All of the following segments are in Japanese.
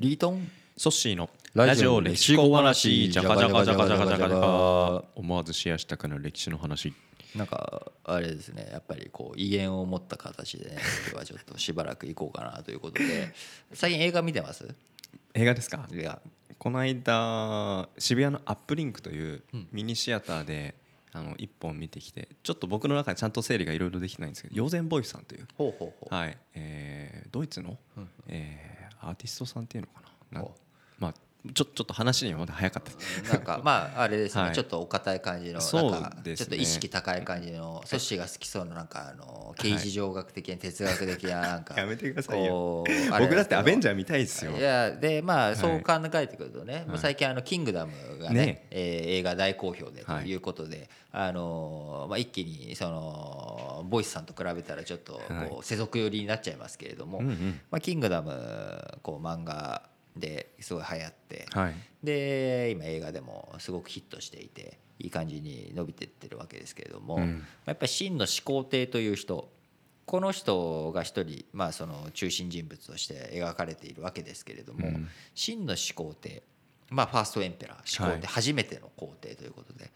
リートン？ソッシーのララジジオ歴史小小話話じゃかじゃかじゃかじゃかじゃかじゃか思わずシェアしたくなる歴史の話。なんかあれですね。やっぱりこう威厳を持った形でね今日はちょっとしばらく行こうかなということで。最近映画見てます？映画ですか？いや。この間渋谷のアップリンクといううん。ミニシアターであの一本見てきてちょっと僕の中でちゃんと整理がいろいろできてないんですけどヨーゼンボイスさんという。はい。えードイツの？うん。えーアーティストさんっていうのかな。ちょちょっと話にはまだ早かった。なんかまああれですね、はい。ちょっとお堅い感じのなんかちょっと意識高い感じのソッシーが好きそうななんかあの刑事上学的な哲学的ななんかやめてくださいよ。僕だってアベンジャャー見たいですよ。いやでまあい。そう考えてくるとね、もう最近あのキングダムがねね。えー映画大好評でということで、あのーまあ、一気にそのボイスさんと比べたらちょっとはい。こう世俗寄りになっちゃいますけれども、まあ、キングダムこう漫画ですごい流行って、はい。で今映画でもすごくヒットしていていい感じに伸びてってるわけですけれども、うん。やっぱり真の始皇帝という人この人が一人、まあ、その中心人物として描かれているわけですけれども、うん。真の始皇帝まあ、ファーストエンペラー始皇帝、はい。初めての皇帝ということで、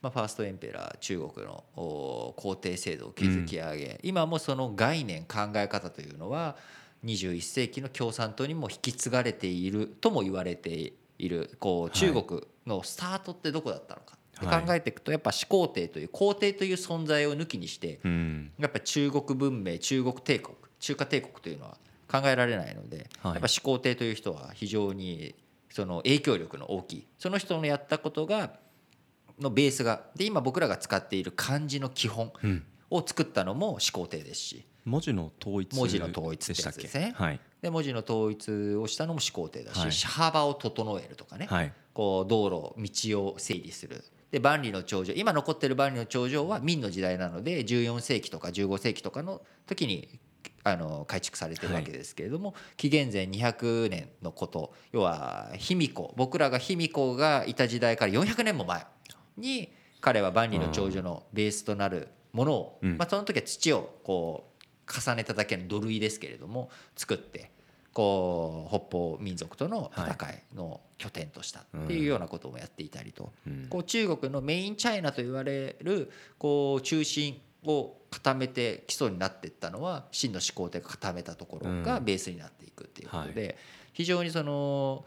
まあ、ファーストエンペラー中国のお皇帝制度を築き上げ、今もその概念考え方というのは21世紀の共産党にも引き継がれているとも言われているこう中国のスタートってどこだったのか。考えていくとやっぱ始皇帝という皇帝という存在を抜きにしてうん。やっぱり中国文明中国帝国中華帝国というのは考えられないので、はい。やっぱ始皇帝という人は非常にその影響力の大きいその人のやったことがのベースがで今僕らが使っている漢字の基本。うんを作ったのも始皇帝ですし。文字の統一文字の統一でしたっけね。はい。で文字の統一をしたのも始皇帝だし、はい。車幅を整えるとかね、はい。こう道路道を整理する。で万里の長城。今残ってる万里の長城は明の時代なので14世紀とか15世紀とかの時にあの改築されてるわけですけれども、紀元前200年のこと。要は卑弥呼。僕らが卑弥呼がいた時代から400年も前に彼は万里の長城のベースとなるものを、うん。まあ、その時は土をこう重ねただけの土塁ですけれども作ってこう北方民族との戦いの拠点としたっていうようなこともやっていたりと、うん。こう中国のメインチャイナと言われるこう中心を固めて基礎になっていったのは真の始皇帝が固めたところがうん。ベースになっていくっていうことで、は非常にその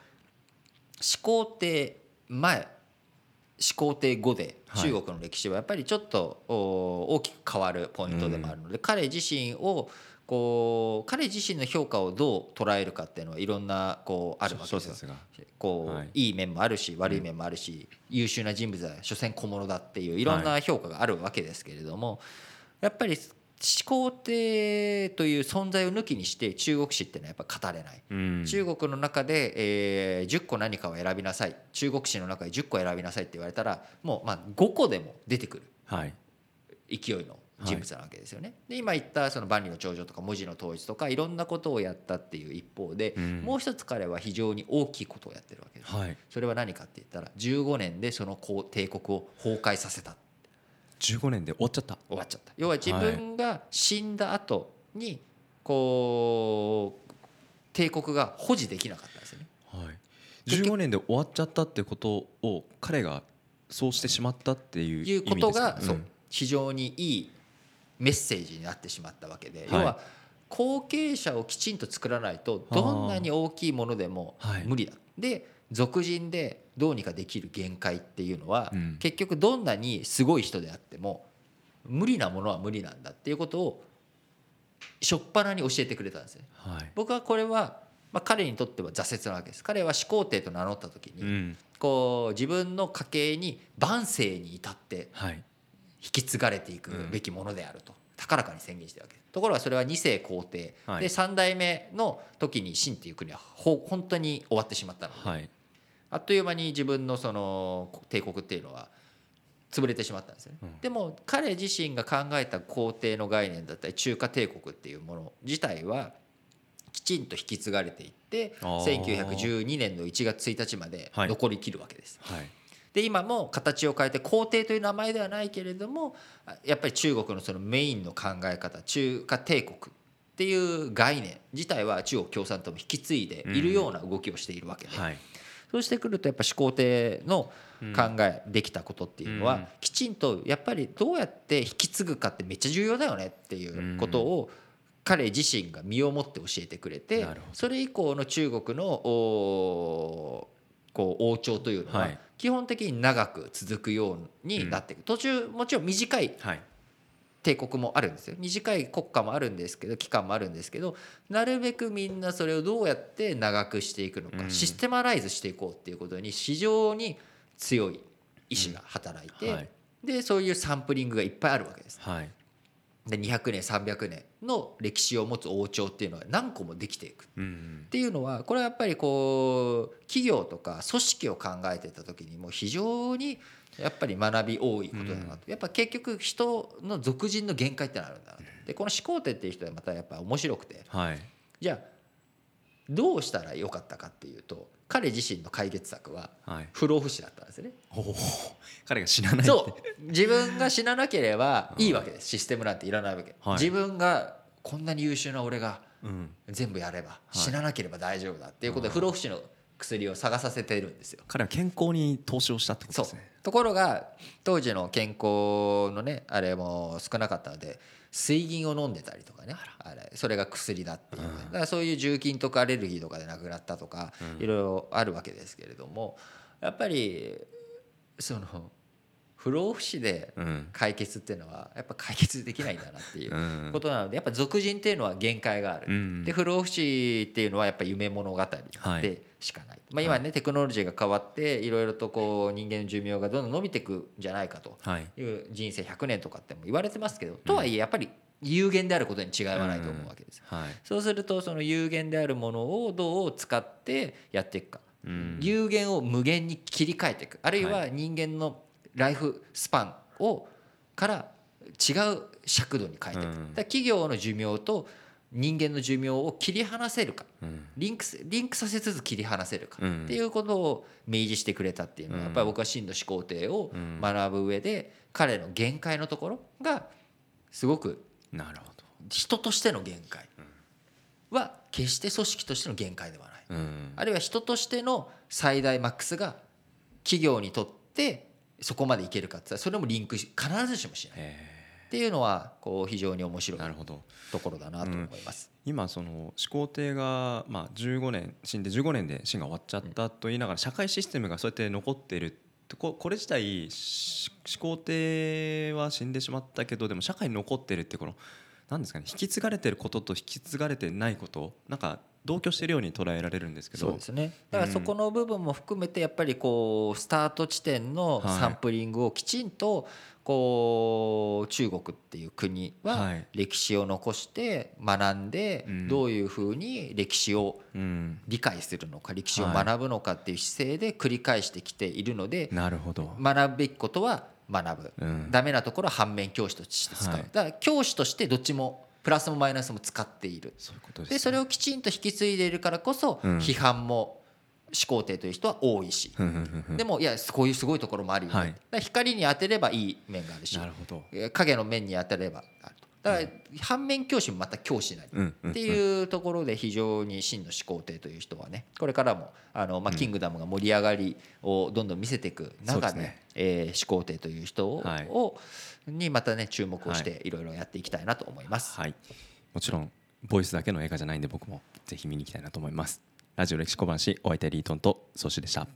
始皇帝前始皇帝後ではい。中国の歴史はやっぱりちょっとお大きく変わるポイントでもあるので、彼自身をこう彼自身の評価をどう捉えるかっていうのはいろんなこうあるわけですよ。こう、はい。い、い面もあるし悪い面もあるし、優秀な人物は所詮小物だっていういろんな評価があるわけですけれども、やっぱり始皇帝という存在を抜きにして中国史ってのはやっぱ語れない。うん。中国の中で、えー10個何かを選びなさい。中国史の中で10個選びなさいって言われたらもうまあ5個でも出てくる。はい。勢いの人物なわけですよね。で今言ったその万里の長城とか文字の統一とかいろんなことをやったっていう一方で、うん。もう一つ彼は非常に大きいことをやってるわけです。はい。それは何かって言ったら15年でその皇帝国を崩壊させた15年で終わっちゃった。終わっちゃった。要は自分が死んだ後にこう帝国が保持できなかったんですよね。はい。結局15年で終わっちゃったってことを彼がそうしてしまったっていういうことが、う非常にいいメッセージになってしまったわけで、はい。要は後継者をきちんと作らないとどんなに大きいものでもはい。無理だ。で俗人でどうにかできる限界っていうのは、うん。結局どんなにすごい人であっても無理なものは無理なんだっていうことを初っ端に教えてくれたんですね。はい。僕はこれは、まあ、彼にとっては挫折なわけです。彼は始皇帝と名乗った時に、うん。こう自分の家系に万世に至ってはい。引き継がれていくべきものであると。高らかに宣言してるわけです。ところがそれは2世皇帝、はい。で3代目の時に秦っていう国はほ本当に終わってしまったので、はいあっという間に自分のその帝国っていうのは潰れてしまったんですよね、うん。でも彼自身が考えた皇帝の概念だったり中華帝国っていうもの自体はきちんと引き継がれていってあー。1912年の1月1日まではい。残りきるわけです。はい。で今も形を変えて皇帝という名前ではないけれどもやっぱり中国のそのメインの考え方中華帝国っっていう概念自体は中国共産党も引き継いでいるような動きをしているわけで、はいそうしてくるとやっぱ始皇帝の考えできたことっていうのは、うん。きちんとやっぱりどうやって引き継ぐかってめっちゃ重要だよねっていうことを彼自身が身をもって教えてくれてそれ以降の中国のおこう王朝というのははい。基本的に長く続くようになっていく途中もちろん短い帝国もあるんですよ。短い国家もあるんですけど期間もあるんですけどなるべくみんなそれをどうやって長くしていくのか、うん。システマライズしていこうっていうことに非常に強い意志が働いて、はい。でそういうサンプリングがいっぱいあるわけです。はいで200年300年の歴史を持つ王朝っていうのは何個もできていく。うんっていうのはこれはやっぱりこう企業とか組織を考えてた時にも非常にやっぱり学び多いことだなと、やっぱ結局人の俗人の限界ってのあるんだなと。でこの始皇帝っていう人はまたやっぱ面白くて。はい。じゃあどうしたらよかったかっていうと彼自身の解決策ははい。不老不死だったんですね。おお。彼が死なないそう。自分が死ななければいいわけです。システムなんていらないわけ、はい。自分がこんなに優秀な俺がうん。全部やればい。死ななければ大丈夫だっていうことで不老不死の薬を探させてるんですよ。彼は健康に投資をしたってことですね。ところが当時の健康のねあれも少なかったので水銀を飲んでたりとかね。あれそれが薬だっていう、うん。だからそういう重金とかアレルギーとかで亡くなったとかうん。いろいろあるわけですけれどもやっぱりその不老不死でうん。解決っていうのはやっぱ解決できないんだなっていううん。ことなのでやっぱ俗人っていうのは限界がある。うん。で不老不死っていうのはやっぱ夢物語でしかない、まあ、今ねテクノロジーが変わっていろいろとこう人間の寿命がどんどん伸びていくんじゃないかとはい。いう人生100年とかっても言われてますけどとはいえやっぱり有限であることに違いはないと思うわけです。はい。そうするとその有限であるものをどう使ってやっていくか、うん。有限を無限に切り替えていく。あるいは人間のライフスパンをから違う尺度に変えていく、うん。だ企業の寿命と人間の寿命を切り離せるか。うん。リンクすリンクさせつつ切り離せるか。うん。っていうことを明示してくれたっていうのはうん。やっぱり僕は真の始皇帝をうん。学ぶ上で彼の限界のところがすごくなるほど。人としての限界。は決して組織としての限界ではない。うん。あるいは人としての最大マックスが企業にとってそこまでいけるかってそれもリンクし必ずしもしない。へっていうのはこう非常に面え白いなるほど。ところだなと思います。今その始皇帝がまあ15年死んで15年で死が終わっちゃったと言いながら社会システムがそうやって残っているここれ自体し始皇帝は死んでしまったけどでも社会に残ってるってこのなんですかね引き継がれてることと引き継がれてないことなんか同居してるように捉えられるんですけど。そうですね。だからそこの部分も含めてやっぱりこうスタート地点のサンプリングをきちんとこう中国っていう国ははい。歴史を残して学んでうん。どういうふうに歴史をうん。理解するのか歴史を学ぶのかっていう姿勢で繰り返してきているのでなるほど。学ぶべきことは学ぶ。うん。ダメなところは反面教師として使う。はい。だから教師としてどっちもプラスもマイナスも使っている。そういうことですでそれをきちんと引き継いでいるからこそうん。批判も始皇帝という人は多いし。でもいやこういうすごいところもあるよね、はい。光に当てればいい面があるし。なるほど。えー影の面に当てればある。とだから反面教師もまた教師なりっていうところで非常に真の始皇帝という人はねこれからもあの、まあ、キングダムが盛り上がりをどんどん見せていく中でね。えー始皇帝という人を,、はい。にまたね注目をしてい。ろいろやっていきたいなと思います。はい。もちろんボイスだけの映画じゃないんで僕もぜひ見に行きたいなと思います。ラジオ歴史小話お相手リートンとソシでした